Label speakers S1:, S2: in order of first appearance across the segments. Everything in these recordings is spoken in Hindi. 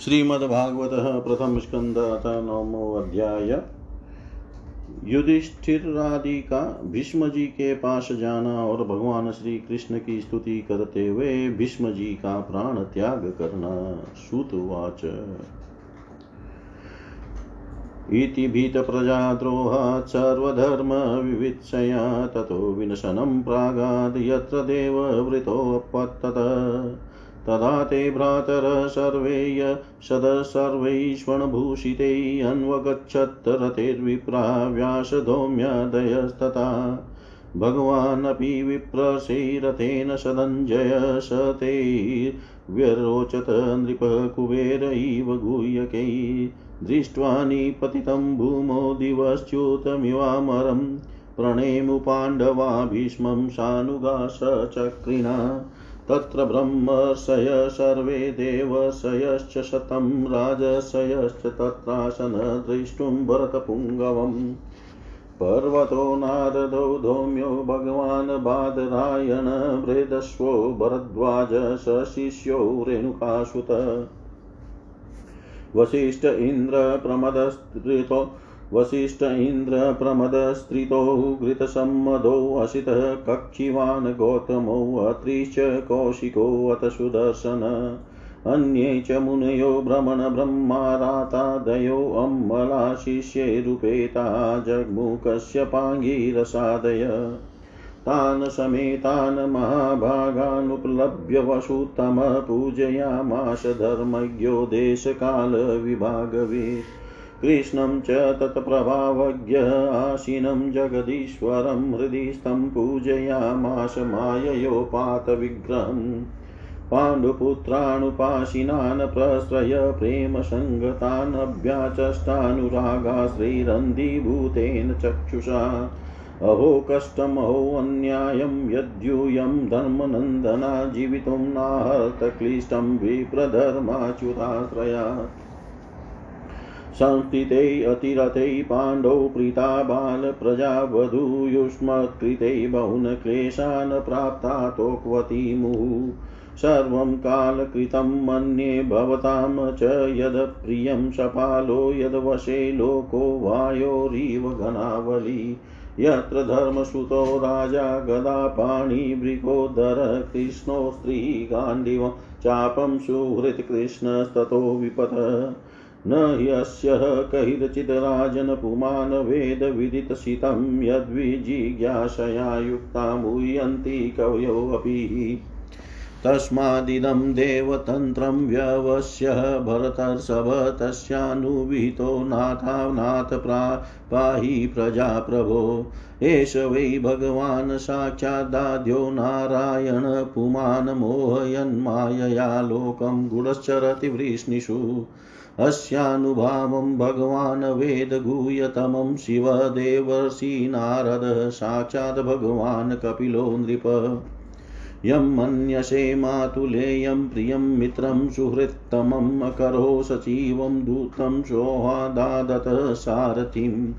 S1: श्रीमद्भागवत प्रथम स्कंद अथ नवमो अध्याय। युधिष्ठिरादि का भीष्म जी के पास जाना और भगवान श्री कृष्ण की स्तुति करते हुए भीष्म जी का प्राण त्याग करना श्रुतवाच इति भीतप्रजाद्रोहात् सर्वधर्मविवित्सया ततो विनशनं प्रागाद् यत्र देववृतोऽपतत तदा ते भ्रातर सर्वे सदसर्वैष्वणभूषिते अन्वगच्छत् रथैर्विप्रा व्यासधौम्यदयस्तथा भगवानपि विप्रशैरथेन सदञ्जय स ते व्यरोचत नृपकुबेर इव गुह्यकै। दृष्ट्वा निपतितं भूमौ दिवश्च्युतमिवामरं प्रणेमुपाण्डवा भीष्मं सानुगा तत्र ब्रह्मर्षय सर्वे देवशयश्च शतं राजशयश्च तत्रासन द्रष्टुं भरतपुङ्गवम् पर्वतो नारदो धौम्यो भगवान् बादरायण, वृदस्वो भरद्वाज स शिष्यो रेणुकासुत वसिष्ठ इन्द्र प्रमदस्त्रितो वसिष्ठ इन्द्र प्रमदस्त्रितो घृतसम्मदो असितः कक्षिवान् गौतमो अत्रिश्च कौशिकोऽथ सुदर्शन। अन्ये च मुनयो भ्रमणब्रह्मारातादयो अम्मला शिष्यैरुपेता जग्मुकश्यपाङ्गीरसादय तान् समेतान् महाभागानुपलभ्य वसुतमः पूजयामाश धर्मज्ञो देशकालविभागवे। कृष्णं च तत्प्रभावज्ञ आसीनं जगदीश्वरं हृदि स्तं पूजयामाश माययोपातविग्रहम् पाण्डुपुत्रानुपाशिनान् प्रश्रय प्रेमसङ्गतान् अभ्याचष्टानुरागाश्रैरन्धीभूतेन चक्षुषा। अहो कष्टमहोऽन्यायं यद्यूयं धर्मनन्दना जीवितुं नाहर्तक्लिष्टं विप्रधर्माच्युताश्रया। संस्थिते अतिरथे पाण्डौ प्रीता बालप्रजावधूयुष्मत्कृते बहून् क्लेशान् प्राप्ता तोक्वती मुहुः सर्वं कालकृतं मन्ये भवतां च यद्प्रियं सपालो यद्वशे लोको वायोरिव घनावली। यत्र धर्मसुतो राजा गदापाणिवृकोदर कृष्णो स्त्रीगाण्डिवं चापं सुहृत्कृष्णस्ततो विपथ न ह्यस्य कहिदचित् राजन् पुमान् वेदविदितसितं यद्विजिज्ञासया युक्ता मुह्यन्ति कवयोऽपि तस्मादिदं देवतन्त्रं व्यवस्य भरतर्षभ तस्यानुविहितो नाथानाथ प्रा पाहि प्रजाप्रभो एष वै भगवान् साक्षादाद्यो नारायण पुमान् मोहयन्मायया लोकं गुणश्चरति वृष्णिषु अस्यानुभावं भगवान् वेदगूयतमं शिवदेवर्षि नारद, साक्षात् भगवान् कपिलो नृप। यं मन्यसे मातुलेयं प्रियं मित्रं सुहृत्तमम् अकरो सचिवं दूतं सोहादादत सारथिं।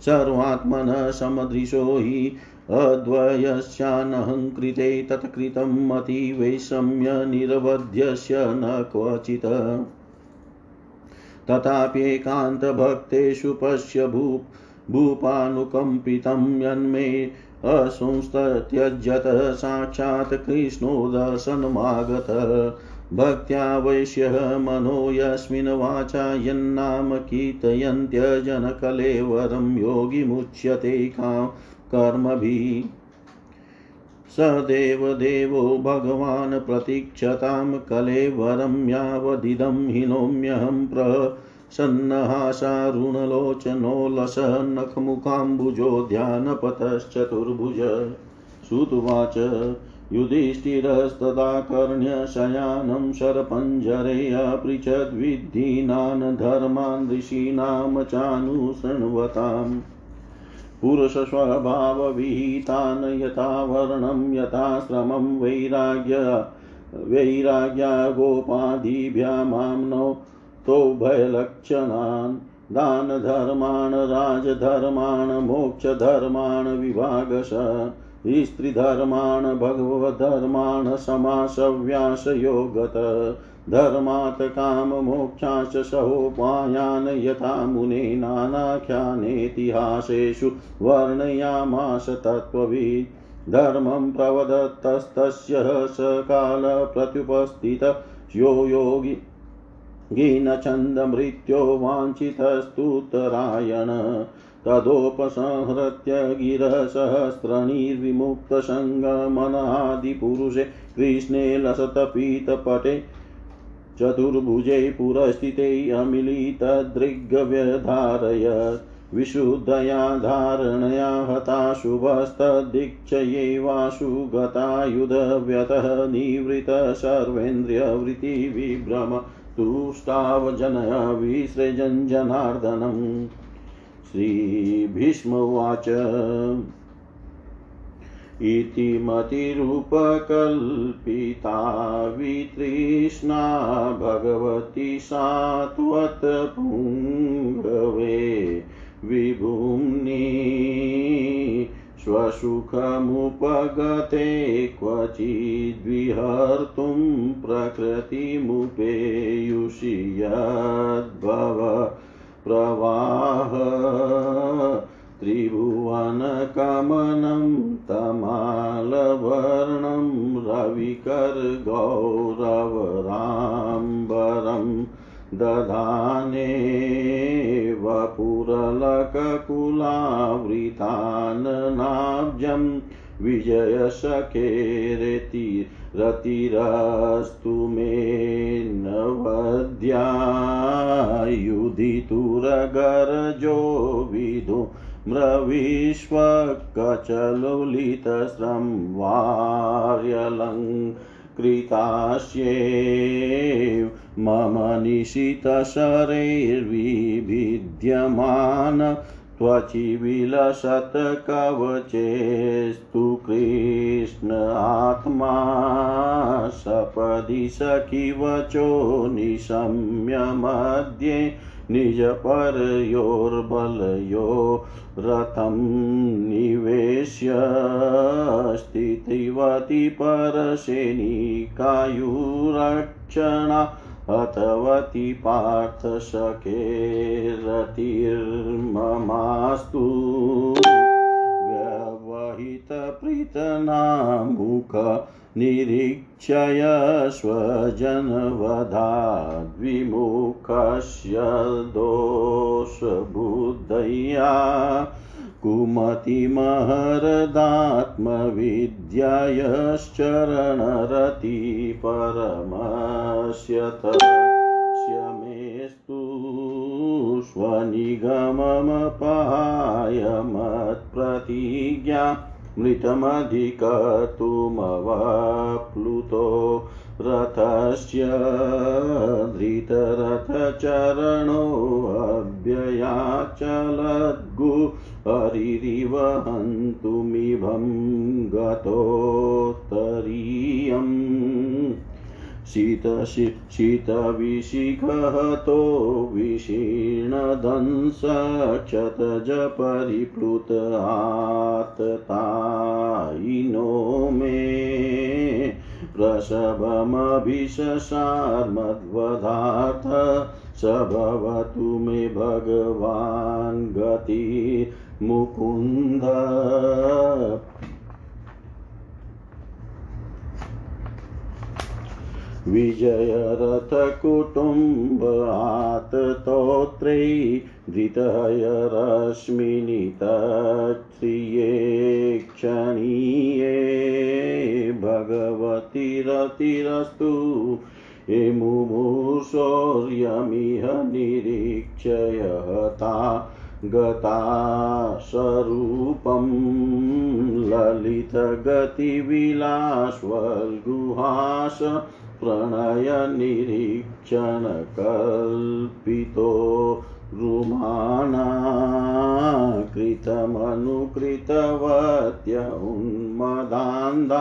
S1: सर्वात्मनः समदृशो हि अद्वयस्यानहङ्कृते तत्कृतं मतिवैषम्य निरवध्यस्य न क्वचित्। तथाप्येकान्तभक्तेषु पश्य भू भूपानुकम्पितं यन्मे असंस्तत्यजत साक्षात् कृष्णो दर्शनमागत। भक्त्या वैश्यः मनो यस्मिन् वाचा यन्नाम कीर्तयन्त्यजनकलेवरं योगिमुच्यते का कर्मभिः। स देवदेवो भगवान् प्रतीक्षतां कलेवरं यावदिदं हिनोम्यहं प्रसन्नहासारुणलोचनो लसन्नखमुखाम्बुजो ध्यानपतश्चतुर्भुज श्रुतुवाच युधिष्ठिरस्तदा कर्ण्यशयानं शरपञ्जरे अपृच्छद्विद्धीनान् धर्मान् ऋषीणां चानुशृण्वताम् पुरुषस्वभावविहितान् यथा वर्णं यथाश्रमं वैराग्य वैराग्यागोपाधिभ्यामाम्नो तो भयलक्षणान् दानधर्मान् राजधर्मान् मोक्षधर्मान् विभागश स्त्रीधर्मान् भगवद्धर्मान् समासव्यासयोगत। धर्मात् काममोक्षाश्च सहोपायान् यथा मुने नानाख्यानेतिहासेषु वर्णयामास तत्त्ववित् धर्मं प्रवदत्तस्तस्य स कालप्रत्युपस्थित। यो योगी गीनछन्दमृत्यो वाञ्छितस्तुतरायण। तदोपसंहृत्य गिरसहस्रणिर्विमुक्तसङ्गमनादिपुरुषे कृष्णे लसतपीतपटे चतुर्भुजे पुरस्थिते अमिलितदृग्व्यधारयत् विशुद्धया धारणया हताशुभस्तदीक्षयैवाशु गतायुधव्यतः निवृत सर्वेन्द्रियवृत्तिविभ्रम तुष्टावजनय विसृजन् श्रीभीष्म उवाच। इति मतिरूपकल्पिता वितृष्णा भगवती सात्वत्पुङ्गवे विभुम्नि स्वसुखमुपगते क्वचिद्विहर्तुं प्रकृतिमुपेयुषि यद्भव प्रवाह त्रिभुवनकमनं तमालवर्णं रविकरगौरवराम्बरं दधाने वपुरलककुलावृतान्नाब्जं विजयशकेरति रतिरस्तु मे नवद्यायुधितुरगरजो विदु वार्यलङ्कृतास्येव मम निशितशरैर्विभिद्यमान विलसत्कवचेस्तु कृष्ण आत्मा सपदि सखिवचो निशम्य मध्ये निजपरयोर्बलयो रथं निवेश्य स्थितिवती परसेनिकायुरक्षणा हतवती पार्थशकेरतिर्ममास्तु व्यवहितप्रीतनामुख निरीक्षय स्वजनवधाद्विमुखस्य दोषबुद्धया कुमतिमहरदात्मविद्यायश्चरणरति परमस्य तस्य मेस्तु स्वनिगममपाय मृतमधिकतुमवप्लुतो रथस्य धृतरथचरणोऽव्ययाचलद्गु हरिरिवहन्तुमिभं गतोत्तरीयम् शीतशि शीतविशिखहतो विशीर्णदंसक्षतजपरिप्लुत आततायिनो मे प्रसभमभिशसार्मद्वधार्थ स भवतु मे भगवान् गतिर्मुकुन्द विजयरथकुटुम्ब आततोत्रै धृतहयरश्मिनि तत्प्रिये क्षणीये भगवतिरतिरस्तु ये मुमूर्षौर्यमिह निरीक्षय हता गता स्वरूपं ललितगतिविलास्वल्गुहास प्रणयनिरीक्षणकल्पितो रुमाना कृतमनुकृतवत्य उन्मदान्दा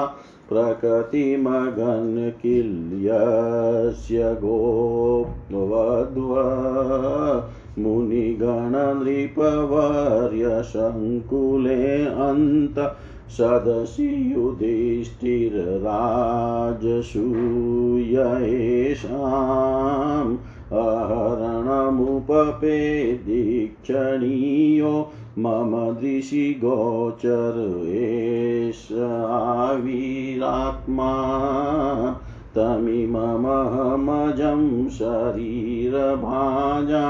S1: प्रकृतिमगन्किल्यस्य गोपवध्व मुनिगणनृपवर्यशङ्कुले अन्त सदसि युधिष्ठिरराजसूय येषाम् मम दृशि गोचर एष आविरात्मा तमिममहमजं शरीरभाजा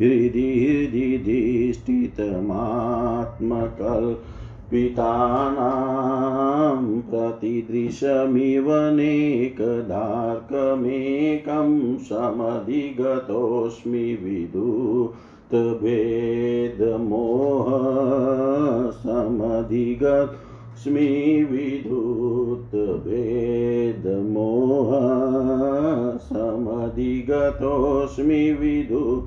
S1: हृदि हृदि धिष्ठितमात्मकल्पितानां प्रतिदृशमिव नेकदार्कमेकं समधिगतोऽस्मि विदुतभेदमोह समधिगत स्मि विधूतभेदमोह समधिगतोऽस्मि विधूतभेदमोह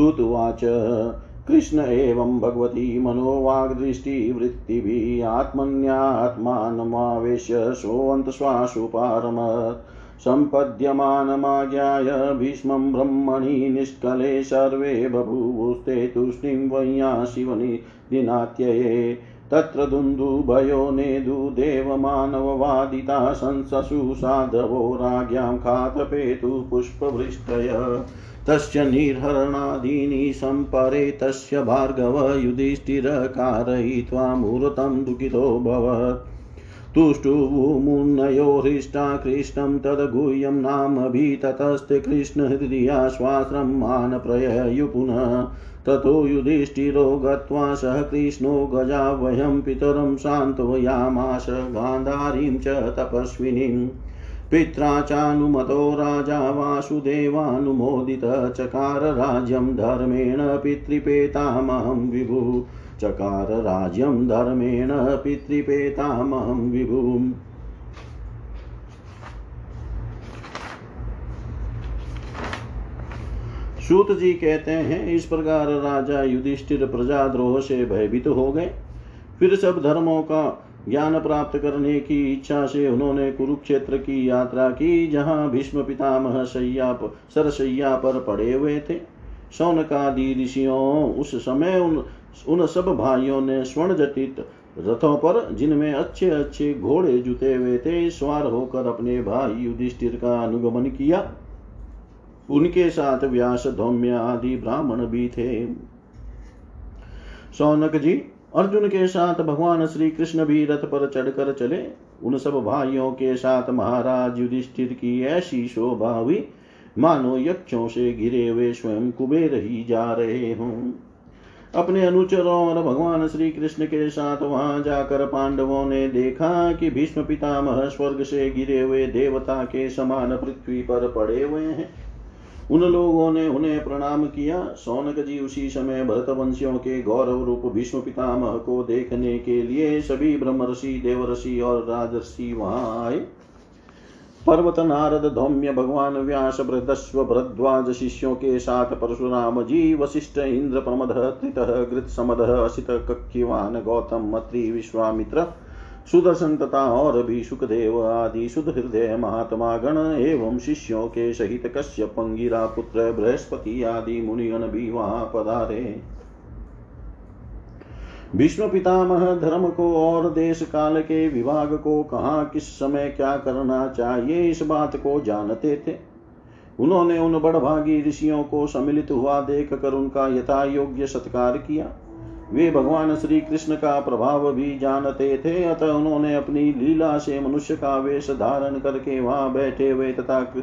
S1: श्रुतुवाच। कृष्ण एवं भगवती मनोवाग्दृष्टिवृत्तिभिः आत्मन्यात्मानमावेश्य सोऽन्तश्वासुपारमत् सम्पद्यमानमाज्ञाय भीष्मं ब्रह्मणि निष्कले सर्वे बभूवुस्ते तूष्णीं वय्या शिवनि दिनात्यये। तत्र दुन्दुभयो नेदुदेवमानववादिता संससु साधवो राज्ञां खातपेतु पुष्पवृष्टय। तस्य निर्हरणादीनि सम्परे तस्य भार्गव युधिष्ठिरकारयित्वा मूर्तं दुःखितोऽभवत् तुष्टुमुन्नयो हृष्टा कृष्णं तद्गुह्यं नामभिततस्ते कृष्णहृदयाश्वास्रं मानप्रययु पुनः। ततो युधिष्ठिरो गत्वा सह कृष्णो गजावयं पितरं सान्त्वयामास गान्धारीं च तपस्विनीम्। पित्रा चानुमतो राजा वासुदेवानुमोदितः चकार राज्यं धर्मेण पितृपेतामहं विभु। चकार राज्यं धर्मेण पितृपेतामहं विभुम् सूत जी कहते हैं, इस प्रकार राजा युधिष्ठिर प्रजाद्रोह से भयभीत हो गए। फिर सब धर्मों का ज्ञान प्राप्त करने की इच्छा से उन्होंने कुरुक्षेत्र की यात्रा की, जहाँ भीष्म पितामह सैया सरसैया पर पड़े हुए थे। सौनकादि ऋषियों, उस समय उन उन सब भाइयों ने स्वर्ण जटित रथों पर, जिनमें अच्छे अच्छे घोड़े जुते हुए थे, सवार होकर अपने भाई युधिष्ठिर का अनुगमन किया। उनके साथ व्यास, धौम्य आदि ब्राह्मण भी थे। सौनक जी अर्जुन के साथ भगवान श्री कृष्ण भी रथ पर चढ़कर चले। उन सब भाइयों के साथ महाराज युधिष्ठिर की ऐसी शोभा हुई। मानो यक्षों से घिरे हुए स्वयं कुबेर ही जा रहे हों। अपने अनुचरों और भगवान श्री कृष्ण के साथ वहाँ जाकर पांडवों ने देखा कि भीष्म पितामह स्वर्ग से गिरे हुए देवता के समान पृथ्वी पर पड़े हुए हैं। उन लोगों ने उन्हें प्रणाम किया। सौनक जी उसी समय भरतवंशियों के गौरव रूप भीष्म पितामह को देखने के लिए सभी ब्रह्मर्षि देवऋषि और राजर्षि वहाँ आए। पर्वत नारद धौम्य भगवान व्यास बृहदस्व भरद्वाज शिष्यों के साथ परशुराम जी, वशिष्ठ इंद्र प्रमद त्रित गृत समद असित कक्यवान गौतम, मत्री, विश्वामित्र सुदर्शन तथा और भी सुखदेव आदि शुद्ध हृदय महात्मा गण एवं शिष्यों के सहित कश्य पंगिरा पुत्र, बृहस्पति आदि मुनिगण भी वहाँ पधारे। भीष्म पितामह धर्म को और देश काल के विभाग को कहा, किस समय क्या करना चाहिए, इस बात को जानते थे। उन्होंने उन बड़भागी ऋषियों को सम्मिलित हुआ देख कर उनका यथा योग्य सत्कार किया। वे भगवान श्री कृष्ण का प्रभाव भी जानते थे, अतः उन्होंने अपनी लीला से मनुष्य का वेश धारण करके वहाँ बैठे हुए तथा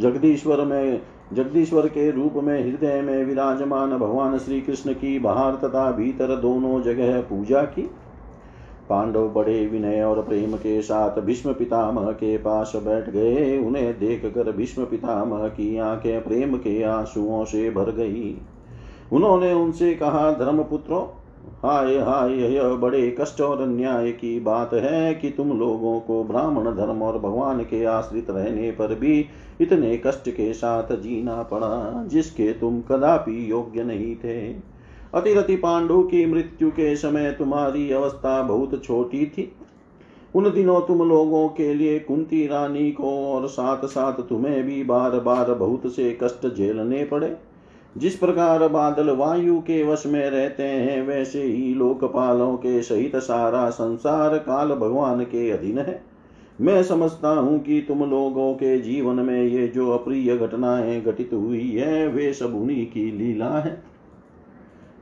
S1: जगदीश्वर में, जगदीश्वर के रूप में, हृदय में विराजमान भगवान श्री कृष्ण की बाहर तथा भीतर दोनों जगह पूजा की। पांडव बड़े विनय और प्रेम के साथ भीष्म पितामह के पास बैठ गए। उन्हें देख कर भीष्म पितामह की आँखें प्रेम के आंसुओं से भर गई। उन्होंने उनसे कहा, धर्मपुत्रों हाय हाय, यह बड़े कष्ट और अन्याय की बात है कि तुम लोगों को ब्राह्मण धर्म और भगवान के आश्रित रहने पर भी इतने कष्ट के साथ जीना पड़ा, जिसके तुम कदापि योग्य नहीं थे। अतिरति पांडु की मृत्यु के समय तुम्हारी अवस्था बहुत छोटी थी। उन दिनों तुम लोगों के लिए कुंती रानी को और साथ साथ तुम्हें भी बार बार बहुत से कष्ट झेलने पड़े। जिस प्रकार बादल वायु के वश में रहते हैं, वैसे ही लोकपालों के सहित सारा संसार काल भगवान के अधीन है। मैं समझता हूँ कि तुम लोगों के जीवन में ये जो अप्रिय घटनाएँ घटित हुई है, वे सब उन्हीं की लीला है।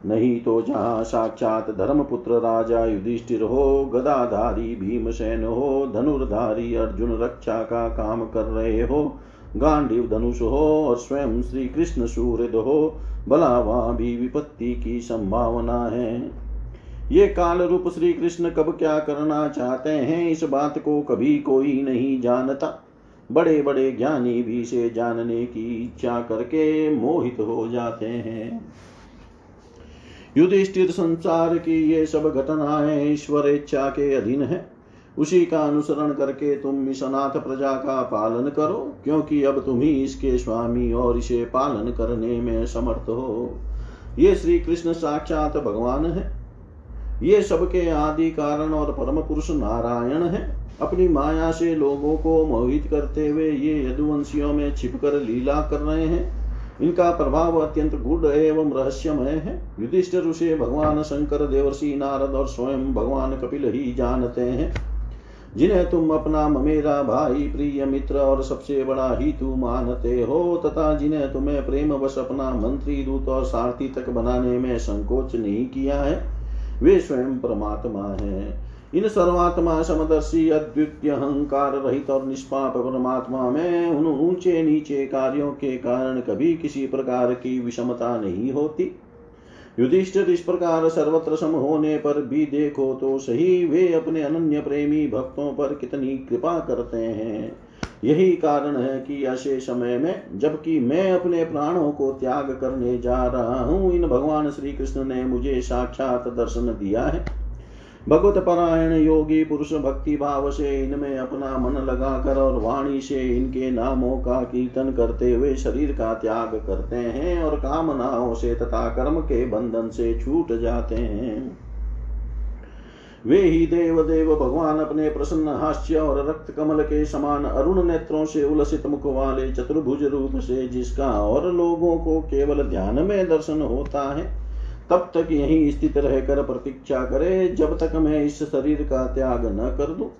S1: नहीं तो जहाँ साक्षात धर्मपुत्र राजा युधिष्ठिर हो, गदाधारी भीमसेन हो, धनुर्धारी अर्जुन रक्षा का काम कर रहे हो गांडीव धनुष हो और स्वयं श्री कृष्ण सूर्य हो भला वहाँ भी विपत्ति की संभावना है। ये काल रूप श्री कृष्ण कब क्या करना चाहते हैं, इस बात को कभी कोई नहीं जानता। बड़े बड़े ज्ञानी भी से जानने की इच्छा करके मोहित हो जाते हैं। युधिष्ठिर संसार की ये सब घटनाएँ ईश्वर इच्छा के अधीन है। उसी का अनुसरण करके तुम इस अनाथ प्रजा का पालन करो, क्योंकि अब तुम ही इसके स्वामी और इसे पालन करने में समर्थ हो। ये श्री कृष्ण साक्षात भगवान है। ये सबके आदि कारण और परम पुरुष नारायण है। अपनी माया से लोगों को मोहित करते हुए ये यदुवंशियों में छिपकर लीला कर रहे हैं। इनका प्रभाव अत्यंत गुड एवं रहस्यमय है। युधिष्ठिर उसे भगवान शंकर, देवर्षि, नारद और स्वयं भगवान कपिल ही जानते हैं। जिन्हें तुम अपना मेरा भाई, प्रिय मित्र और सबसे बड़ा ही तू मानते हो, तथा जिन्हें तुम्हें प्रेम वश अपना मंत्री, दूत और सारथी तक बनाने में संकोच नहीं किया है, वे स्वयं परमात्मा है। इन सर्वात्मा समदर्शी, अद्वितीय, अहंकार रहित और निष्पाप परमात्मा में उन ऊँचे नीचे कार्यों के कारण कभी किसी प्रकार की विषमता नहीं होती। युधिष्ठिर इस प्रकार सर्वत्र सम होने पर भी देखो तो सही वे अपने अनन्य प्रेमी भक्तों पर कितनी कृपा करते हैं। यही कारण है कि ऐसे समय में, जबकि मैं अपने प्राणों को त्याग करने जा रहा हूँ, इन भगवान श्री कृष्ण ने मुझे साक्षात दर्शन दिया है। भगवत परायण योगी पुरुष भक्ति भाव से इनमें अपना मन लगाकर और वाणी से इनके नामों का कीर्तन करते हुए शरीर का त्याग करते हैं और कामनाओं से तथा कर्म के बंधन से छूट जाते हैं। वे ही देव देव भगवान अपने प्रसन्न हास्य और रक्त कमल के समान अरुण नेत्रों से उलसित मुख वाले चतुर्भुज रूप से जिसका और लोगों को केवल ध्यान में दर्शन होता है तब तक यहीं स्थित रहकर प्रतीक्षा करे, जब तक मैं इस शरीर का त्याग न कर दूँ।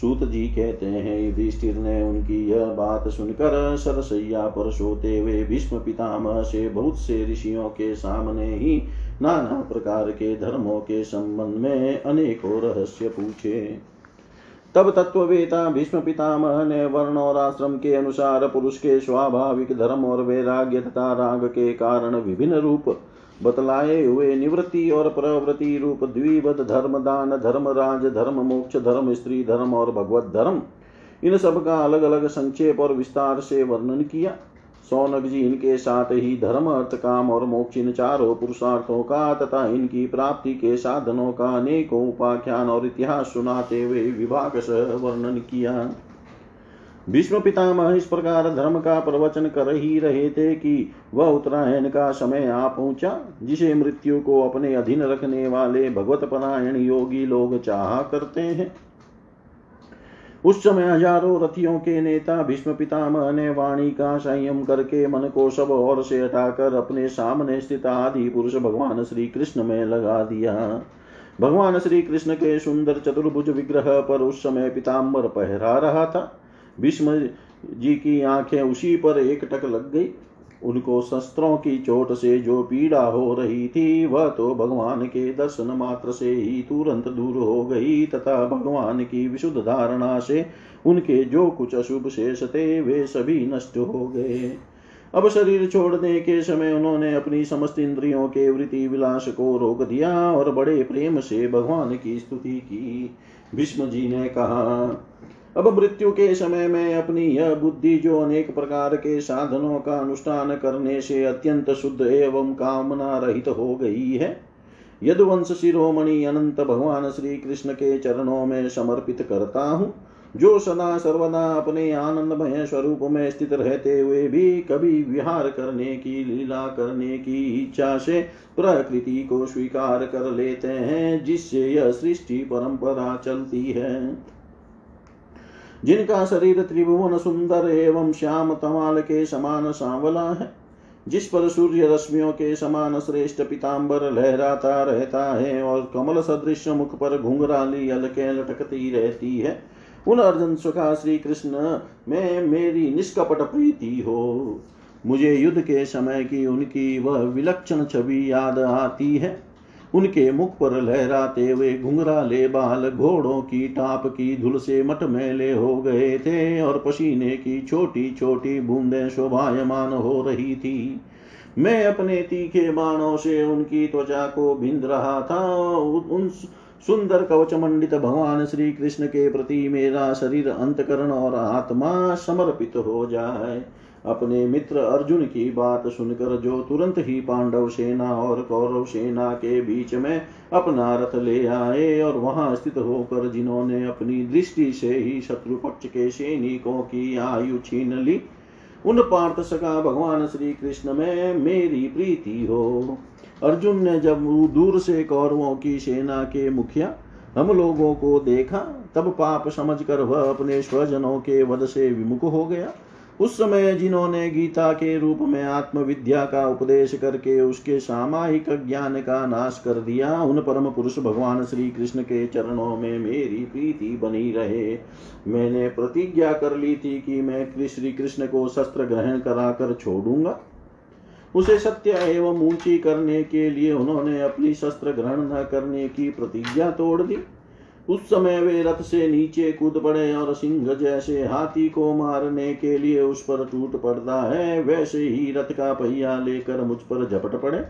S1: सूत जी कहते हैं, युधिष्ठिर ने उनकी यह बात सुनकर सरसैया पर सोते हुए भीष्म पितामह से बहुत से ऋषियों के सामने ही नाना प्रकार के धर्मों के संबंध में अनेकों रहस्य पूछे। तब तत्ववेता भीष्म पितामह ने वर्ण और आश्रम के अनुसार पुरुष के स्वाभाविक धर्म और वैराग्य तथा राग के कारण विभिन्न रूप बतलाए हुए निवृत्ति और प्रवृत्ति रूप द्विबद धर्म दान, धर्म राज, धर्म मोक्ष, धर्म स्त्री, धर्म और भगवत धर्म। इन सब का अलग अलग संक्षेप और विस्तार से वर्णन किया। सौनक जी इनके साथ ही धर्म, अर्थ, काम और मोक्ष इन चारों पुरुषार्थों का तथा इनकी प्राप्ति के साधनों का अनेकों उपाख्यान और इतिहास सुनाते हुए विभाग से वर्णन किया। भीष्म पितामह इस प्रकार धर्म का प्रवचन कर ही रहे थे कि वह उत्तरायण का समय आ पहुँचा, जिसे मृत्यु को अपने अधीन रखने वाले भगवत परायण योगी लोग चाह करते हैं। उस समय हज़ारों रथियों के नेता भीष्म पितामह ने वाणी का संयम करके मन को सब और से हटाकर अपने सामने स्थित आदि पुरुष भगवान श्री कृष्ण में लगा दिया। भगवान श्री कृष्ण के सुंदर चतुर्भुज विग्रह पर उस समय पिताम्बर पहरा रहा था। भीष्म जी की आँखें उसी पर एक टक लग गई। उनको शस्त्रों की चोट से जो पीड़ा हो रही थी, वह तो भगवान के दर्शन मात्र से ही तुरंत दूर हो गई तथा भगवान की विशुद्ध धारणा से उनके जो कुछ अशुभ शेष थे, वे सभी नष्ट हो गए। अब शरीर छोड़ने के समय उन्होंने अपनी समस्त इंद्रियों के वृत्ति विलास को रोक दिया और बड़े प्रेम से भगवान की स्तुति की। भीष्म जी ने कहा अब मृत्यु के समय में अपनी यह बुद्धि जो अनेक प्रकार के साधनों का अनुष्ठान करने से अत्यंत शुद्ध एवं कामना रहित हो गई है। यदुवंश शिरोमणि अनंत भगवान श्री कृष्ण के चरणों में समर्पित करता हूँ। जो सदा सर्वदा अपने आनंदमय स्वरूप में स्थित रहते हुए भी कभी विहार करने की, लीला करने की इच्छा से प्रकृति को स्वीकार कर लेते हैं, जिससे यह सृष्टि परंपरा चलती है। जिनका शरीर त्रिभुवन सुंदर एवं श्याम तमाल के समान सांवला है, जिस पर सूर्य रश्मियों के समान श्रेष्ठ पिताम्बर लहराता रहता है और कमल सदृश मुख पर घुंघराली अलके लटकती रहती है, उन अर्जुन सुखा श्री कृष्ण में मेरी निष्कपट प्रीति हो। मुझे युद्ध के समय की उनकी वह विलक्षण छवि याद आती है। उनके मुख पर लहराते हुए घुंघराले बाल घोड़ों की टाप की धुल से मटमैले हो गए थे और पसीने की छोटी छोटी बूंदें शोभायमान हो रही थी। मैं अपने तीखे बाणों से उनकी त्वचा को भिंद रहा था उन सुंदर कवच मंडित भगवान श्री कृष्ण के प्रति मेरा शरीर अंतकरण और आत्मा समर्पित हो जाए। अपने मित्र अर्जुन की बात सुनकर जो तुरंत ही पांडव सेना और कौरव सेना के बीच में अपना रथ ले आए और वहाँ स्थित होकर जिन्होंने अपनी दृष्टि से ही शत्रु पक्ष के सैनिकों की आयु छीन ली, उन पार्थ सका भगवान श्री कृष्ण में मेरी प्रीति हो। अर्जुन ने जब दूर से कौरवों की सेना के मुखिया हम लोगों को देखा, तब पाप समझकर वह अपने स्वजनों के वध से विमुख हो गया। उस समय जिन्होंने गीता के रूप में आत्मविद्या का उपदेश करके उसके सामायिक ज्ञान का नाश कर दिया, उन परम पुरुष भगवान श्री कृष्ण के चरणों में मेरी प्रीति बनी रहे। मैंने प्रतिज्ञा कर ली थी कि मैं श्री कृष्ण को शस्त्र ग्रहण कराकर छोड़ूँगा। उसे सत्य एवं ऊँची करने के लिए उन्होंने अपनी शस्त्र ग्रहण न करने की प्रतिज्ञा तोड़ दी। उस समय वे रथ से नीचे कूद पड़े और सिंह जैसे हाथी को मारने के लिए उस पर टूट पड़ता है, वैसे ही रथ का पहिया लेकर मुझ पर झपट पड़े।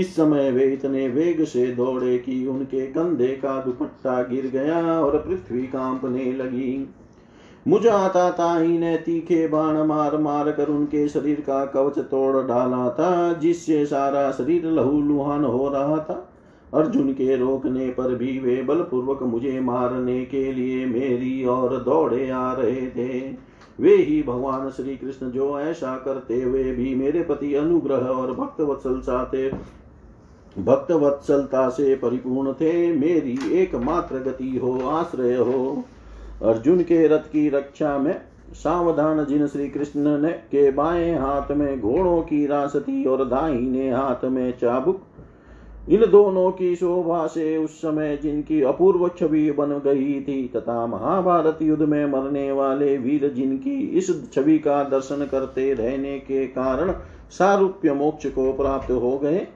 S1: इस समय वे इतने वेग से दौड़े कि उनके कंधे का दुपट्टा गिर गया और पृथ्वी कांपने लगी। मुझ आता ताही ने तीखे बाण मार मार कर उनके शरीर का कवच तोड़ डाला था, जिससे सारा शरीर लहू लुहान हो रहा था। अर्जुन के रोकने पर भी वे बलपूर्वक मुझे मारने के लिए मेरी ओर दौड़े आ रहे थे। वे ही भगवान श्री कृष्ण जो ऐसा करते हुए भी मेरे प्रति अनुग्रह और भक्त वत्सलता थे भक्त वत्सलता से परिपूर्ण थे। मेरी एकमात्र गति हो, आश्रय हो। अर्जुन के रथ की रक्षा में सावधान जिन श्री कृष्ण ने के बाएँ हाथ में घोड़ों की रास थी और दाहिने हाथ में चाबुक इन दोनों की शोभा से उस समय जिनकी अपूर्व छवि बन गई थी तथा महाभारत युद्ध में मरने वाले वीर जिनकी इस छवि का दर्शन करते रहने के कारण सारूप्य मोक्ष को प्राप्त हो गए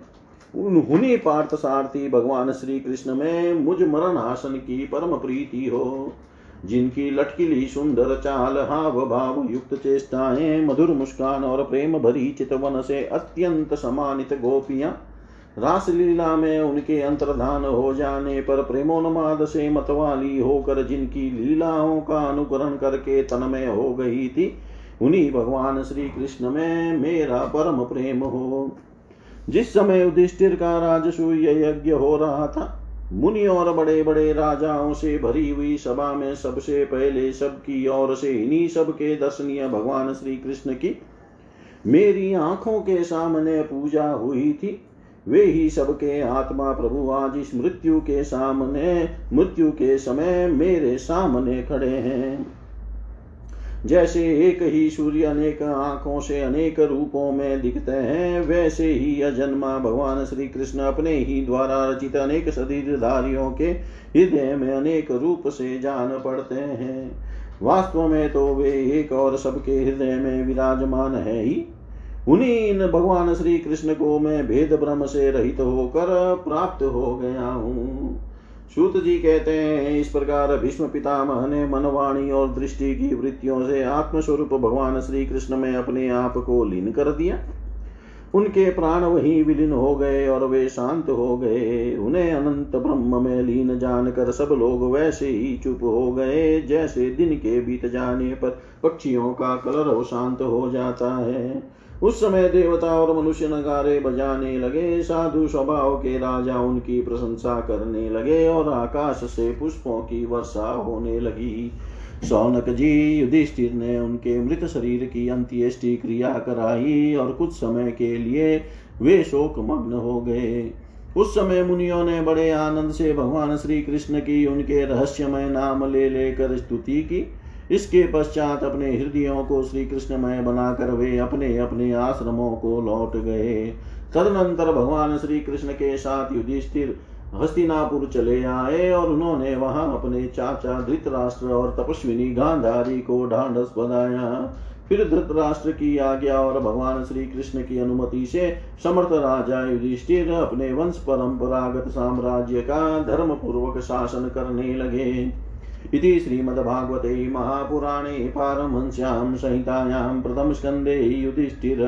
S1: उन्हीं पार्थ सारथी भगवान श्री कृष्ण में मुझ मरण आसन की परम प्रीति हो। जिनकी लटकीली सुंदर चाल, हाव भाव, युक्त चेष्टाएँ, मधुर मुस्कान और प्रेम भरी चितवन से अत्यंत समानित गोपियाँ रासलीला में उनके अंतर्धान हो जाने पर प्रेमोन्माद से मतवाली होकर जिनकी लीलाओं का अनुकरण करके तनमय हो गई थी, उन्हीं भगवान श्री कृष्ण में मेरा परम प्रेम हो। जिस समय युधिष्ठिर का राजसूय यज्ञ हो रहा था, मुनि और बड़े बड़े राजाओं से भरी हुई सभा में सबसे पहले सबकी ओर से इन्हीं सबके दर्शनीय भगवान श्री कृष्ण की मेरी आँखों के सामने पूजा हुई थी। वे ही सबके आत्मा प्रभु आज इस मृत्यु के सामने, मृत्यु के समय मेरे सामने खड़े हैं। जैसे एक ही सूर्य अनेक आँखों से अनेक रूपों में दिखते हैं, वैसे ही अजन्मा भगवान श्री कृष्ण अपने ही द्वारा रचित अनेक शरीरधारियों के हृदय में अनेक रूप से जान पड़ते हैं। वास्तव में तो वे एक और सबके हृदय में विराजमान है ही। उन्हीं भगवान श्री कृष्ण को मैं भेद ब्रह्म से रहित होकर प्राप्त हो गया हूँ। सूत जी कहते हैं, इस प्रकार भीष्म पितामह ने मनवाणी और दृष्टि की वृत्तियों से आत्मस्वरूप भगवान श्री कृष्ण में अपने आप को लीन कर दिया। उनके प्राण वही विलीन हो गए और वे शांत हो गए। उन्हें अनंत ब्रह्म में लीन जानकर सब लोग वैसे ही चुप हो गए, जैसे दिन के बीत जाने पर पक्षियों का कलर शांत हो जाता है। उस समय देवता और मनुष्य नगारे बजाने लगे, साधु स्वभाव के राजा उनकी प्रशंसा करने लगे और आकाश से पुष्पों की वर्षा होने लगी। सौनक जी युधिष्ठिर ने उनके मृत शरीर की अंत्येष्टि क्रिया कराई और कुछ समय के लिए वे शोक मग्न हो गए। उस समय मुनियों ने बड़े आनंद से भगवान श्री कृष्ण की उनके रहस्यमय नाम ले लेकर स्तुति की। इसके पश्चात अपने हृदयों को श्री कृष्णमय बनाकर वे अपने अपने आश्रमों को लौट गए। तदनंतर भगवान श्री कृष्ण के साथ युधिष्ठिर हस्तिनापुर चले आए और उन्होंने वहाँ अपने चाचा धृतराष्ट्र और तपस्विनी गांधारी को ढांढस बनाया फिर धृतराष्ट्र की आज्ञा और भगवान श्री कृष्ण की अनुमति से समर्थ राजा युधिष्ठिर अपने वंश परंपरागत साम्राज्य का धर्म पूर्वक शासन करने लगे। इति श्रीमद्भागवते महापुराणे पारमहंस्यां संहितायां प्रथमस्कन्धे युधिष्ठिर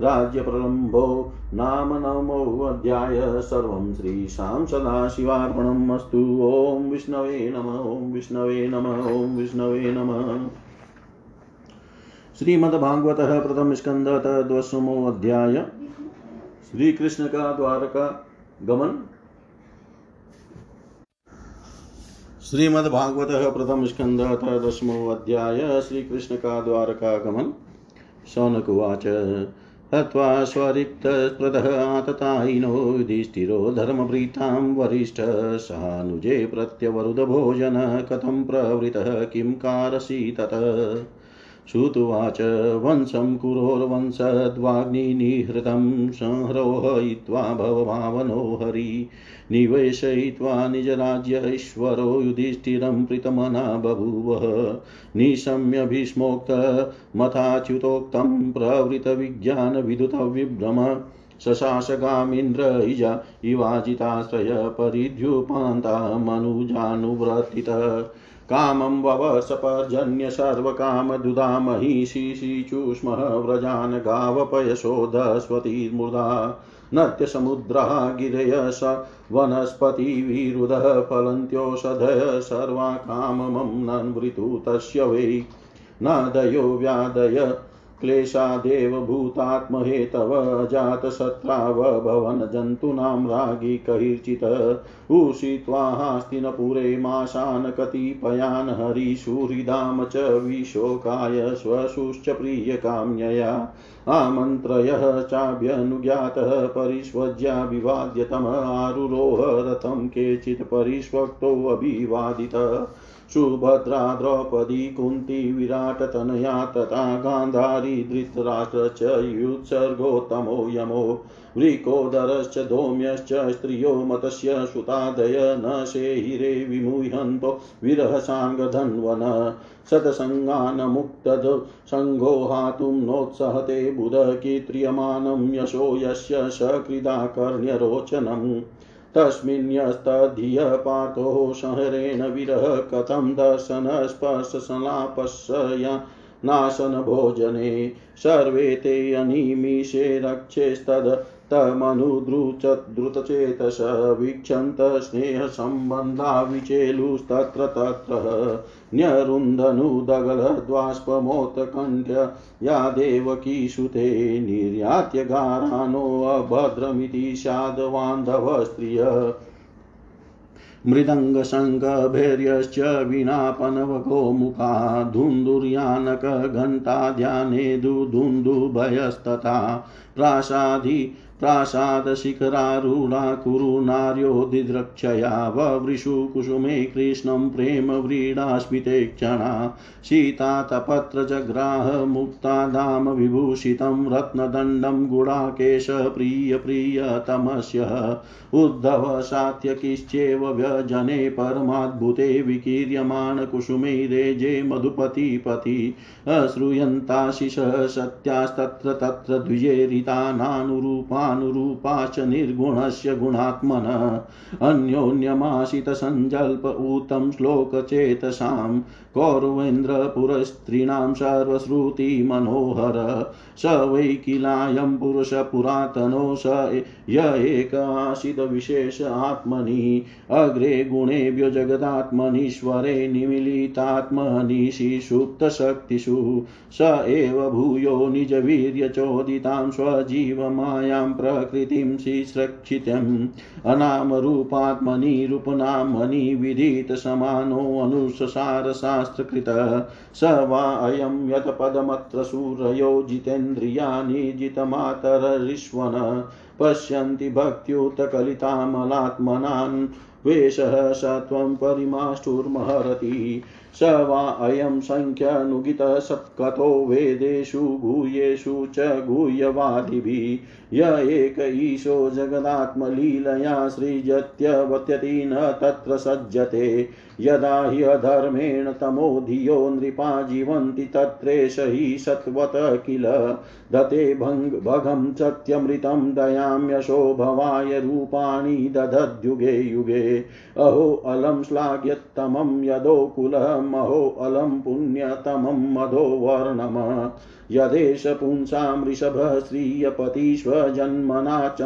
S1: राज्यप्रलम्भो नाम नमोऽध्याय सर्वं श्रीशां सदाशिवार्पणम् अस्तु। ॐ विष्णवे नम, ॐ विष्णवे नम, ॐ विष्णवे नमः। श्रीमद्भागवत प्रथम स्कंद तद्वसमो अध्याय। श्री का द्वारका गमन। श्रीमद्भागवत प्रथम स्कंद दशमो अध्याय श्रीकृष्ण का द्वारका गमन शौनक उवाच हत्वा स्वरिक्तस्पृतः आततायिनो युधिष्ठिरो धर्मभृतां वरिष्ठ, सानुजे प्रत्यवरुदभोजन कथं प्रवृतः, किं कारसि तत्? श्रुतुवाच वंशं कुरोर्वंशद्वाग्निनिहृतं संहरोहयित्वा भवभावनो हरि निवेशयित्वा निजराज्यैश्वरो युधिष्ठिरं प्रीतमना बभूवः निशम्य भीष्मोक्तमथाच्युतोक्तं प्रवृतविज्ञानविदुतविभ्रम शशासगामीन्द्र इजा इवाजिताश्रय परिद्युपान्ता मनुजानुव्रतित कामं ववसपर्जन्य सर्वकामदुदामहि शिशिचुष्मः व्रजान् गावपयशोधस्वतीर्मुदा नत्यसमुद्रः गिरय स वनस्पतिविरुधः फलन्त्योषधय सर्वा काममं नन्वृतु तस्य वै। न दयो व्यादय क्लेशादेव भूतात्महेतव जातशत्रावभवन जन्तूनां रागी कैर्चित् उषित्वा हास्तिनपुरे माशान् कतिपयान् हरिशूहृदाम च विशोकाय स्वशुश्च प्रियकाम्यया। आमन्त्रयः चाभ्यनुज्ञातः परिष्वज्या विवाद्यतम आरुरोह रथं केचित् परिष्वक्तोऽभिवादितः। सुभद्रा द्रौपदी कुन्ती विराटतनया तथा गान्धारी धृतराष्ट्र च युत्सर्गोत्तमो यमो। वृकोदरश्च धौम्यश्च स्त्रियो मतस्य सुतादय न शेहिरे विमुह्यन्तो विरहसाङ्गधन्वन। शतसङ्गानमुक्तद सङ्गो हातुं नोत्सहते बुध कीत्रियमानं यशो यस्य सकृदाकर्ण्यरोचनम्। तस्मिन्यस्तधियः पार्थो संहरेण विरह कथं दर्शनस्पर्शसलापस्य नाशनभोजने। सर्वे ते अनिमिषे रक्षेस्तद् तमनुद्रुचद्रुतचेतस वीक्षन्त स्नेहसम्बन्धा विचेलुस्तत्र तत्र न्यरुन्धनुदगलद्वाष्पमोत्कण्ठ्य या देवकीसुते निर्यात्य गारानोऽभद्रमिति स्याद्वान्धवस्त्रिय मृदङ्गशङ्खभैर्यश्च वीणापनवगोमुखा धुन्धुर्यानकघण्टाध्याने दुधुन्धुभयस्तथा प्रासादि प्रासादशिखरारूढा कुरु नार्यो दिद्रक्षया ववृषु कुसुमे कृष्णं प्रेम व्रीडास्मिते क्षणा सीतातपत्रजग्राह मुक्तादाम विभूषितं रत्नदण्डं गुडाकेश प्रियप्रियतमस्य उद्धव सात्यकिश्चेव व्यजने परमाद्भुते विकीर्यमाणकुसुमे रेजे मधुपतिपति। अश्रूयन्ताशिष सत्यास्तत्र तत्र अनुरूपाश्च निर्गुणस्य गुणात्मन। अन्योन्यमाशितसञ्जल्प ऊतं श्लोकचेतसां कौरवेन्द्रपुरस्त्रीणां सर्वश्रुतिमनोहर, स वै किलायं पुरुषपुरातनो स य आशितविशेष आत्मनि, अग्रे गुणेभ्यो जगदात्मनीश्वरे निमिलितात्मनिशि सुप्तशक्तिषु स एव भूयो निजवीर्यचोदितां स्वजीवमायां प्रकृतिं शिश्रक्षितम् अनामरूपात्मनि, रूपनामनि विदितसमानोऽनुससारशास्त्रकृतः स वा यत् पदमत्र सूरयो जितेन्द्रियाणि जितमातररिष्वन। पश्यन्ति भक्त्युत्कलितामलात्मनान् वेषः स त्वं परिमाष्टुर्महरति। स वा अयं सङ्ख्यनुगितः सत्कतो वेदेषु गुह्येषु च गुह्यवादिभिः य एक ईशो जगदात्मलीलया सृजत्यवत्यति न तत्र सज्जते। यदा हि अधर्मेण तमो धियो नृपा जीवन्ति तत्रेष हि सत्वत किल। दते भङ्ग भगं सत्यमृतं दयां यशो भवाय रूपाणि दधद्युगे युगे। अहो अलं श्लाघ्यत्तमं यदोकुलम् अहो अलं पुण्यतमं मधो वर्णम। यदेश पुंसां वृषभः श्रियपतिष्वजन्मना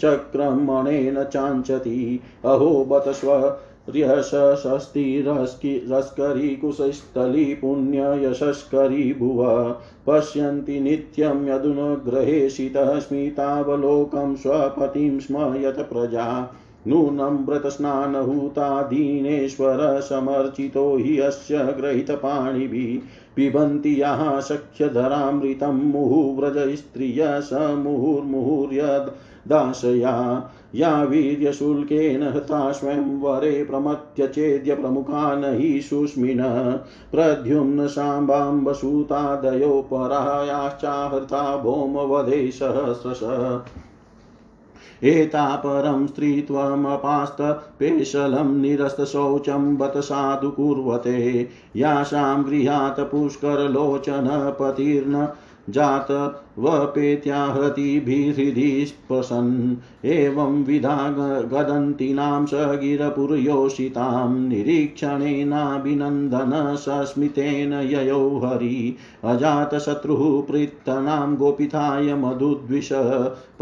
S1: चक्रमणेन चाञ्चति। अहो बत स्व ह्यशस्तिरस्करी कुशस्थली पुण्ययशस्करी भुव पश्यन्ति नित्यं यदुनग्रहेशितः स्मितावलोकं स्वपतिं स्म यत् प्रजा। नूनं व्रतस्नानहूतादीनेश्वर समर्चितो हि अस्य गृहीतपाणिभिः पिबन्ति याः सख्यधरामृतं मुहुव्रजस्त्रिय स मुहुर्मुहुर्यद् दासया। या वीर्यशुल्केन हता स्वयंवरे प्रमथ्य चेद्य प्रमुखान् हि सुस्मिन प्रद्युम्न साम्बाम्बसूतादयो परायाश्चाहृता भौमवधे सहस्रश। एतापरं स्त्रीत्वमपास्तपेशलं निरस्तशौचं बत साधु कुर्वते। यासां गृहात् पुष्करलोचनपतिर्न जात वपेत्याहृतिभिहृदि स्पशन् एवं विधा गदन्तीनां स गिरपुरयोषितां। निरीक्षणेनाभिनन्दन सस्मितेन ययौ हरि। अजातशत्रुः पृत्तनां गोपिताय मधुद्विष।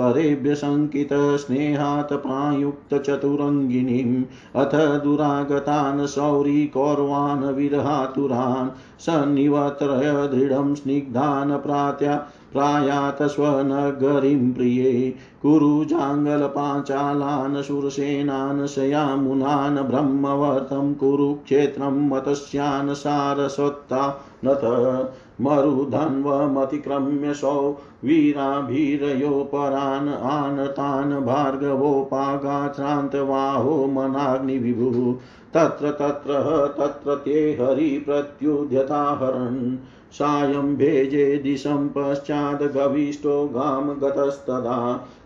S1: परेभ्य शङ्कितस्नेहात् प्रायुक्तचतुरङ्गिनीम् अथ दुरागतान् शौरी कौरवान् विरहातुरान्। सन्निवत्रय दृढं स्निग्धान् प्रात्या प्रायात स्वनगरीं प्रिये कुरुजाङ्गलपाञ्चालान् शूरसेनान् शयामुनान् ब्रह्मवर्तं कुरुक्षेत्रं मतस्यान् सारस्वत्ता नथ मरुधन्वमतिक्रम्य सौ वीराभिरयो परान् आनतान् भार्गवोपागाश्रान्तवाहो मनाग्निविभुः। तत्र तत्र तत्र ते हरिप्रत्युद्यताहरन्। सायं भेजे दिशं पश्चाद्गविष्टो गां गतस्तदा।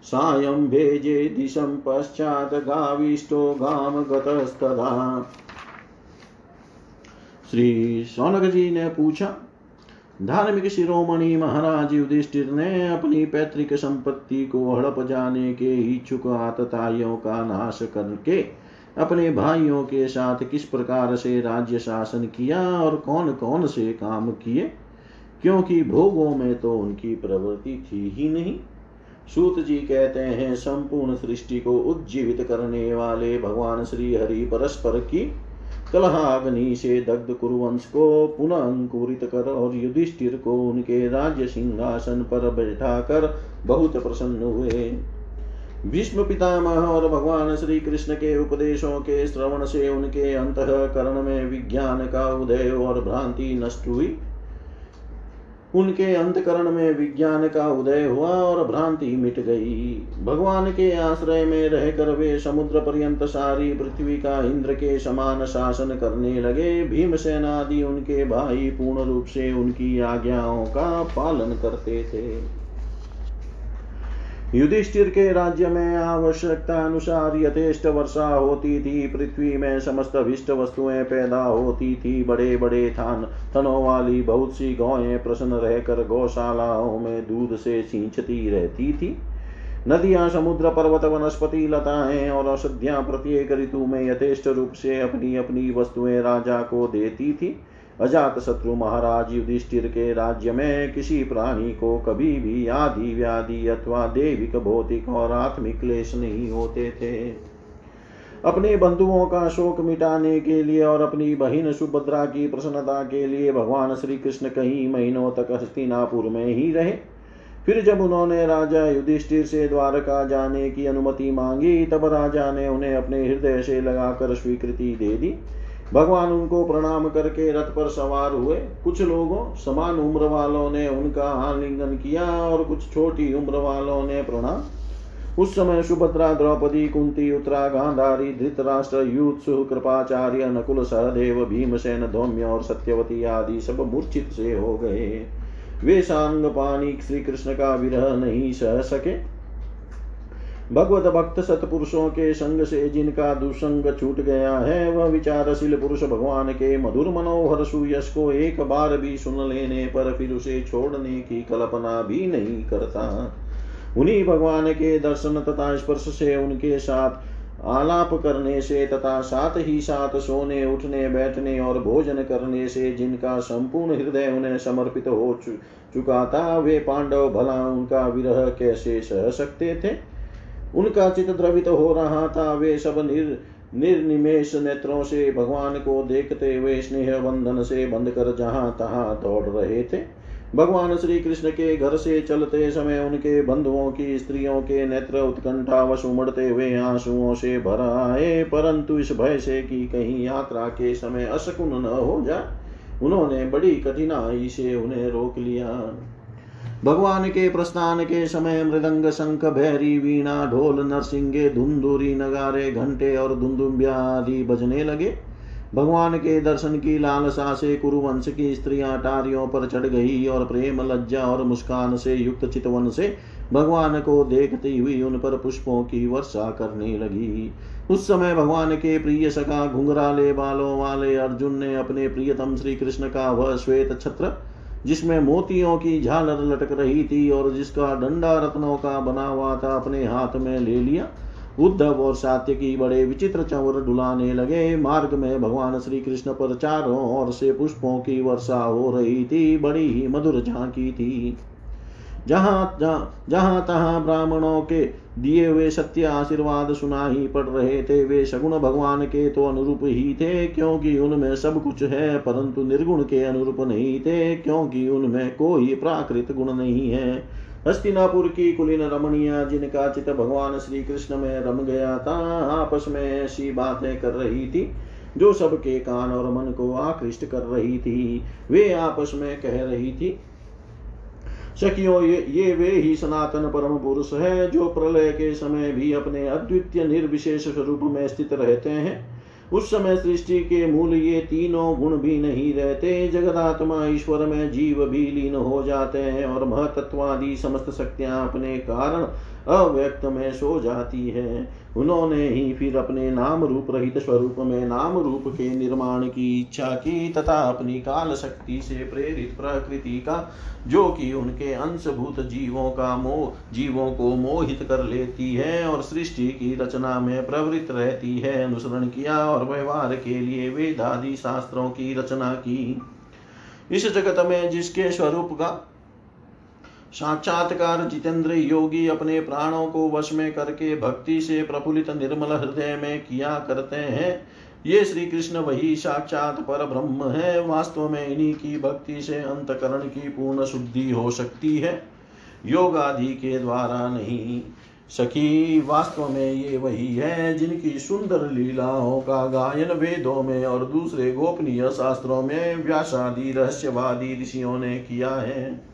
S1: सायं भेजे दिशं पश्चात् गाविष्टो गां गतस्तदा। श्री सौनक जी ने पूछा, धार्मिक शिरोमणि महाराज युधिष्ठिर ने अपनी पैतृक संपत्ति को हड़प जाने के इच्छुक आतताइयों का नाश करके अपने भाइयों के साथ किस प्रकार से राज्य शासन किया और कौन कौन से काम किए? क्योंकि भोगों में तो उनकी प्रवृत्ति थी ही नहीं। सूत जी कहते हैं, संपूर्ण सृष्टि को उज्जीवित करने वाले भगवान श्री हरि परस्पर की कलहाग्नि से दग्ध कुरुवंश को पुनः अंकुरित कर और युधिष्ठिर को उनके राज्य सिंहासन पर बैठा कर बहुत प्रसन्न हुए। भीष्म पितामह और भगवान श्री कृष्ण के उपदेशों के, श्रवण से उनके अंत करण में विज्ञान का उदय और भ्रांति नष्ट हुई। उनके अंतकरण में विज्ञान का उदय हुआ और भ्रांति मिट गई। भगवान के आश्रय में रहकर वे समुद्र पर्यंत सारी पृथ्वी का इंद्र के समान शासन करने लगे। भीमसेन आदि उनके भाई पूर्ण रूप से उनकी आज्ञाओं का पालन करते थे। युधिष्ठिर के राज्य में आवश्यकता अनुसार यथेष्ट वर्षा होती थी। पृथ्वी में समस्त विष्ट वस्तुएँ पैदा होती थी। बड़े बड़े थान, थनों वाली बहुत सी गौएँ प्रसन्न रहकर गौशालाओं में दूध से सींचती रहती थी। नदियाँ, समुद्र, पर्वत, वनस्पति, लताएँ और औषधियाँ प्रत्येक ऋतु में यथेष्ट रूप से अपनी अपनी वस्तुएँ राजा को देती थी। अजात शत्रु महाराज युधिष्ठिर के राज्य में किसी प्राणी को कभी भी आदि व्याधि अथवा देविक, भौतिक और आत्मिक क्लेश नहीं होते थे। अपने बंधुओं का शोक मिटाने के लिए और अपनी बहिन सुभद्रा की प्रसन्नता के लिए भगवान श्री कृष्ण कई महीनों तक हस्तिनापुर में ही रहे। फिर जब उन्होंने राजा युधिष्ठिर से द्वारका जाने की अनुमति मांगी, तब राजा ने उन्हें अपने हृदय से लगाकर स्वीकृति दे दी। भगवान उनको प्रणाम करके रथ पर सवार हुए। कुछ लोगों, समान उम्र वालों ने उनका आलिंगन किया और कुछ छोटी उम्र वालों ने प्रणाम। उस समय सुभद्रा, द्रौपदी, कुंती, उत्तरा, गांधारी, धृतराष्ट्र युत्सु कृपाचार्य नकुल, सहदेव, भीमसेन, धौम्य और सत्यवती आदि सब मूर्छित से हो गए। वे सांग पानी श्री कृष्ण का विरह नहीं सह सके। भगवत भक्त सतपुरुषों के संग से जिनका दुसंग छूट गया है, वह विचारशील पुरुष भगवान के मधुर मनोहर सुयश को एक बार भी सुन लेने पर फिर उसे छोड़ने की कल्पना भी नहीं करता। उन्हीं भगवान के दर्शन तथा स्पर्श से उनके साथ आलाप करने से तथा साथ ही साथ सोने, उठने, बैठने और भोजन करने से जिनका संपूर्ण हृदय उन्हें समर्पित हो चुका था, वे पांडव भला उनका विरह कैसे सह सकते थे? उनका चित द्रवित हो रहा था। वे सब निर निर्निमेश नेत्रों से भगवान को देखते हुए स्नेह बंधन से बंद कर जहाँ तहां दौड़ रहे थे। भगवान श्री कृष्ण के घर से चलते समय उनके बंधुओं की स्त्रियों के नेत्र उत्कंठा उत्कंठावश उमड़ते हुए आंसुओं से भर आए, परंतु इस भय से कि कहीं यात्रा के समय अशकुन न हो जाए उन्होंने बड़ी कठिनाई से उन्हें रोक लिया। भगवान के प्रस्थान के समय मृदंग शंख भैरी वीणा ढोल नरसिंगे धुंधुरी नगारे घंटे और धुंधुम्बिया आदि बजने लगे। भगवान के दर्शन की लालसा से कुरुवंश की स्त्रियाँ टारियों पर चढ़ गई और प्रेम लज्जा और मुस्कान से युक्त चितवन से भगवान को देखती हुई उन पर पुष्पों की वर्षा करने लगी। उस समय भगवान के प्रिय सका घुंघराले बालों वाले अर्जुन ने अपने प्रियतम श्री कृष्ण का वह श्वेत छत्र जिसमें मोतियों की झालर लटक रही थी और जिसका डंडा रत्नों का बना हुआ था अपने हाथ में ले लिया। उद्धव और सात्य की बड़े विचित्र चंवर डुलाने लगे। मार्ग में भगवान श्री कृष्ण पर चारों ओर से पुष्पों की वर्षा हो रही थी। बड़ी ही मधुर झांकी थी। जहाँ जहाँ तहां ब्राह्मणों के दिए हुए सत्य आशीर्वाद सुना ही पड़ रहे थे, वे सगुण भगवान के तो अनुरूप ही थे, क्योंकि उनमें सब कुछ है, परंतु निर्गुण के अनुरूप नहीं थे, क्योंकि उनमें कोई प्राकृत गुण नहीं है। हस्तिनापुर की कुलीन रमणिया, जिनका चित भगवान श्री कृष्ण में रम गया था, आपस में ऐसी बातें कर रही थी, जो सबके कान और मन को आकृष्ट कर रही थी। वे आपस में कह रही थी सखियों, ये ये वे ही सनातन परम पुरुष है जो प्रलय के समय भी अपने अद्वितीय निर्विशेष स्वरूप में स्थित रहते हैं। उस समय सृष्टि के मूल ये तीनों गुण भी नहीं रहते। जगदात्मा ईश्वर में जीव भी लीन हो जाते हैं और महतत्वादि समस्त शक्तियाँ अपने कारण अव्यक्त में सो जाती है। उन्होंने ही फिर अपने नाम रूप रहित स्वरूप में नाम रूप के निर्माण की इच्छा की तथा अपनी काल शक्ति से प्रेरित प्रकृति का, जो कि उनके अंशभूत जीवों का मोह जीवों को मोहित कर लेती है और सृष्टि की रचना में प्रवृत्त रहती है, अनुसरण किया और व्यवहार के लिए वेदादि शास्त्रों की रचना की। इस जगत में जिसके स्वरूप का साक्षात्कार जितेंद्र योगी अपने प्राणों को वश में करके भक्ति से प्रफुल्लित निर्मल हृदय में किया करते हैं। ये श्री कृष्ण वही साक्षात पर ब्रह्म है। वास्तव में इन्हीं की भक्ति से अंतकरण की पूर्ण शुद्धि हो सकती है। योग आदि के द्वारा नहीं, सखी, वास्तव में ये वही है जिनकी सुंदर लीलाओं का गायन वेदों में और दूसरे गोपनीय शास्त्रों में व्यासादि, रहस्यवादी ऋषियों ने किया है।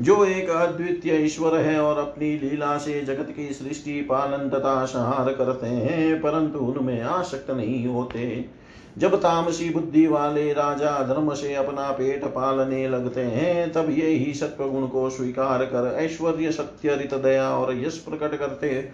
S1: जो एक अद्वितीय ईश्वर है और अपनी लीला से जगत की सृष्टि, पालन तथा संहार करते हैं, परंतु उनमें आसक्त नहीं होते। जब तामसी बुद्धि वाले राजा धर्म से अपना पेट पालने लगते हैं, तब ये ही सत्व गुण को स्वीकार कर ऐश्वर्य, सत्य, रित, दया और यश प्रकट करते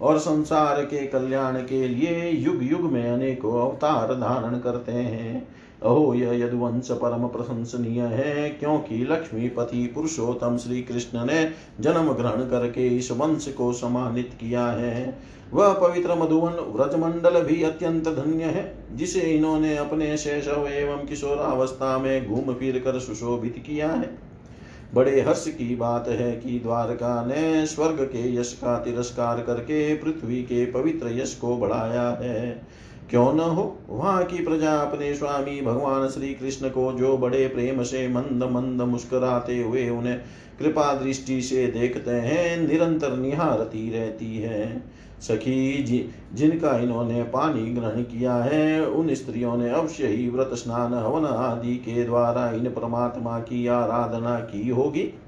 S1: और संसार के कल्याण के लिए युग युग में अनेकों अवतार धारण करते हैं। अहो, यह यदुवंश परम प्रशंसनीय है, क्योंकि लक्ष्मीपति पुरुषोत्तम श्री कृष्ण ने जन्म ग्रहण करके इस वंश को सम्मानित किया है। वह पवित्र मधुवन व्रजमंडल भी अत्यंत धन्य है, जिसे इन्होंने अपने शैशव एवं किशोरावस्था में घूम फिर कर सुशोभित किया है। बड़े हर्ष की बात है कि द्वारका ने स्वर्ग के यश का तिरस्कार करके पृथ्वी के पवित्र यश को बढ़ाया है। क्यों न हो? वहाँ की प्रजा अपने स्वामी भगवान श्री कृष्ण को जो बड़े प्रेम से मंद मंद मुस्कुराते हुए उन्हें कृपा दृष्टि से देखते हैं, निरंतर निहारती रहती है। सखी, जी, जिनका इन्होंने पानी ग्रहण किया है, उन स्त्रियों ने अवश्य ही व्रत स्नान, हवन आदि के द्वारा इन परमात्मा की आराधना की होगी।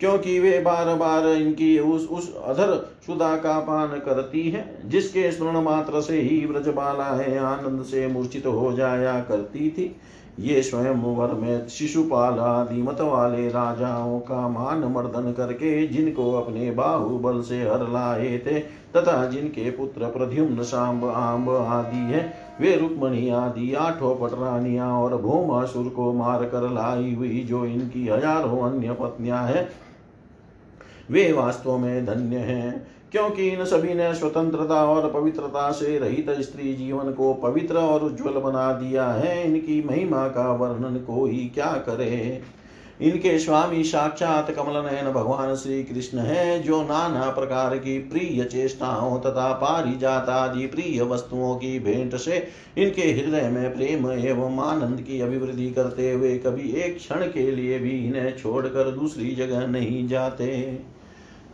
S1: क्योंकि वे बार बार इनकी उस उस अधर सुधा का पान करती है, जिसके स्मरण मात्र से ही ब्रजबालाएँ आनंद से मूर्छित हो जाया करती थी। ये स्वयं वर में शिशुपाल आदि मत वाले राजाओं का मान मर्दन करके जिनको अपने बाहुबल से हर लाए थे, तथा जिनके पुत्र प्रद्युम्न, सांब आम्ब आदि है, वे रुक्मणी आदि आठों पटरानिया और भूमासुर को मार कर लाई हुई जो इनकी हज़ारों अन्य पत्नियाँ हैं वे वास्तव में धन्य हैं, क्योंकि इन सभी ने स्वतंत्रता और पवित्रता से रहित स्त्री जीवन को पवित्र और उज्जवल बना दिया है। इनकी महिमा का वर्णन कोई क्या करे? इनके स्वामी साक्षात कमल नयन भगवान श्री कृष्ण है, जो नाना प्रकार की प्रिय चेष्टाओं तथा पारिजात आदि प्रिय वस्तुओं की भेंट से इनके हृदय में प्रेम एवं आनंद की अभिवृद्धि करते हुए कभी एक क्षण के लिए भी इन्हें छोड़कर दूसरी जगह नहीं जाते।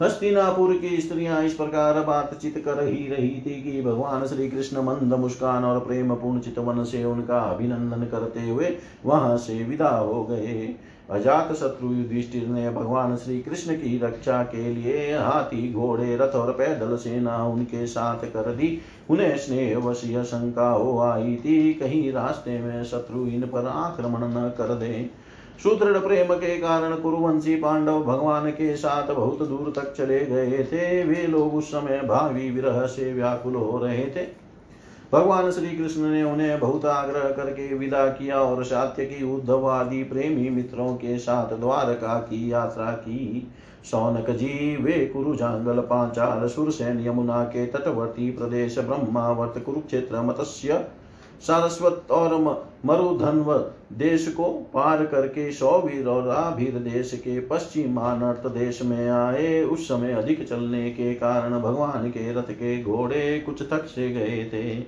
S1: हस्तिनापुर की स्त्रियाँ इस प्रकार बातचीत कर ही रही थी कि भगवान श्री कृष्ण मंद मुस्कान और प्रेम पूर्ण चितवन से उनका अभिनंदन करते हुए वहाँ से विदा हो गए। अजात शत्रु युधिष्ठिर ने भगवान श्री कृष्ण की रक्षा के लिए हाथी, घोड़े, रथ और पैदल सेना उनके साथ कर दी। उन्हें स्नेह वश शंका हो आई थी, कहीं रास्ते में शत्रु इन पर आक्रमण न कर दे। सुदृढ़ प्रेम के कारण कुरुवंशी पांडव भगवान के साथ बहुत दूर तक चले गए थे। वे लोग उस समय भावी विरह से व्याकुल हो रहे थे। भगवान श्री कृष्ण ने उन्हें बहुत आग्रह करके विदा किया और सात्य की उद्धव आदि प्रेमी मित्रों के साथ द्वारका की यात्रा की। सौनक जी, वे कुरु जांगल पांचाल, सुरसेन, यमुना के तटवर्ती प्रदेश, ब्रह्मावर्त, कुरुक्षेत्र, मत्स्य सारस्वत और मरुधन्व देश को पार करके सौवीर और आभीर देश के पश्चिमानर्त देश में आए। उस समय अधिक चलने के कारण भगवान के रथ के घोड़े कुछ थक से गए थे।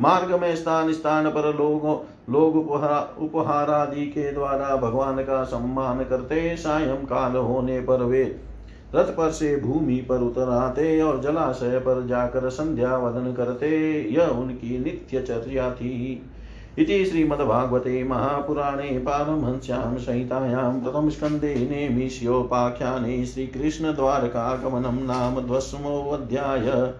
S1: मार्ग में स्थान स्थान पर लोगों लोग उपहार आदि के द्वारा भगवान का सम्मान करते सायं काल होने पर वे रथ पर से भूमि पर उतर आते और जलाशय पर जाकर संध्या वदन करते, यह उनकी नित्य चर्या थी। इति श्रीमद्भागवते महापुराणे पारमहंस्यां संहितायां प्रथमस्कन्धे नेमिष्योपाख्याने श्रीकृष्णद्वारकागमनं नाम द्वस्मोऽध्याय।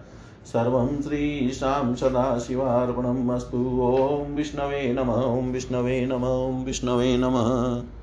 S1: सर्वं श्रीशां सदाशिवार्पणम् अस्तु। ॐ विष्णवे नम, ॐ विष्णवे नम, ॐ विष्णवे नमः।